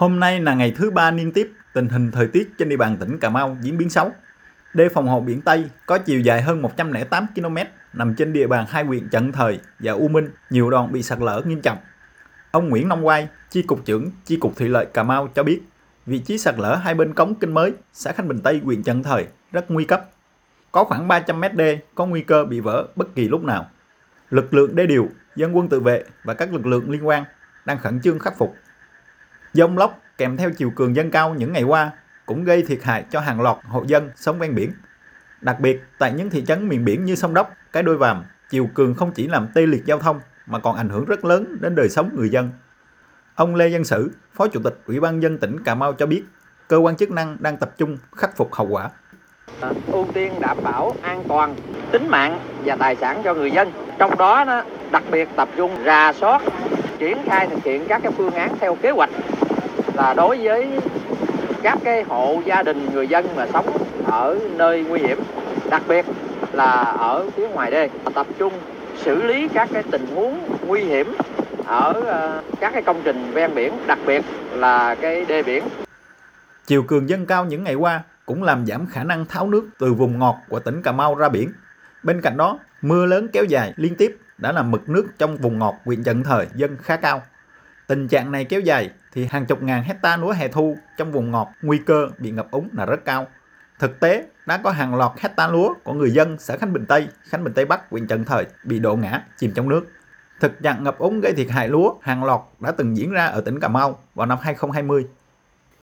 Hôm nay là ngày thứ ba liên tiếp, tình hình thời tiết trên địa bàn tỉnh Cà Mau diễn biến xấu. Đê phòng hộ biển Tây có chiều dài hơn 108 km, nằm trên địa bàn hai huyện Trần Thời và U Minh, nhiều đoạn bị sạt lở nghiêm trọng. Ông Nguyễn Long Quay, Chi cục trưởng Chi cục Thủy lợi Cà Mau cho biết, vị trí sạt lở hai bên cống Kinh Mới, xã Khánh Bình Tây, huyện Trần Thời rất nguy cấp. Có khoảng 300 mét đê có nguy cơ bị vỡ bất kỳ lúc nào. Lực lượng đê điều, dân quân tự vệ và các lực lượng liên quan đang khẩn trương khắc phục Dông lốc kèm theo chiều cường dâng cao những ngày qua cũng gây thiệt hại cho hàng loạt hộ dân sống ven biển. Đặc biệt tại những thị trấn miền biển như Sông Đốc, Cái Đôi Vàm, chiều cường không chỉ làm tê liệt giao thông mà còn ảnh hưởng rất lớn đến đời sống người dân. Ông Lê Văn Sử, Phó Chủ tịch Ủy ban dân tỉnh Cà Mau cho biết, cơ quan chức năng đang tập trung khắc phục hậu quả. À, ưu tiên đảm bảo an toàn tính mạng và tài sản cho người dân trong đó đặc biệt tập trung rà soát triển khai thực hiện các cái phương án theo kế hoạch là đối với các cái hộ gia đình, người dân mà sống ở nơi nguy hiểm, đặc biệt là ở phía ngoài đê tập trung xử lý các cái tình huống nguy hiểm ở ờ, các cái công trình ven biển, đặc biệt là cái đê biển Chiều cường dâng cao những ngày qua cũng làm giảm khả năng tháo nước từ vùng ngọt của tỉnh Cà Mau ra biển. Bên cạnh đó, mưa lớn kéo dài liên tiếp đã làm mực nước trong vùng ngọt huyện Trần Thời dâng khá cao. Tình trạng này kéo dài thì hàng chục ngàn hecta lúa hè thu trong vùng ngọt nguy cơ bị ngập úng là rất cao. Thực tế, đã có hàng loạt hecta lúa của người dân xã Khánh Bình Tây, Khánh Bình Tây Bắc, huyện Trần Thời bị đổ ngã, chìm trong nước. Thực trạng ngập úng gây thiệt hại lúa hàng loạt đã từng diễn ra ở tỉnh Cà Mau vào năm 2020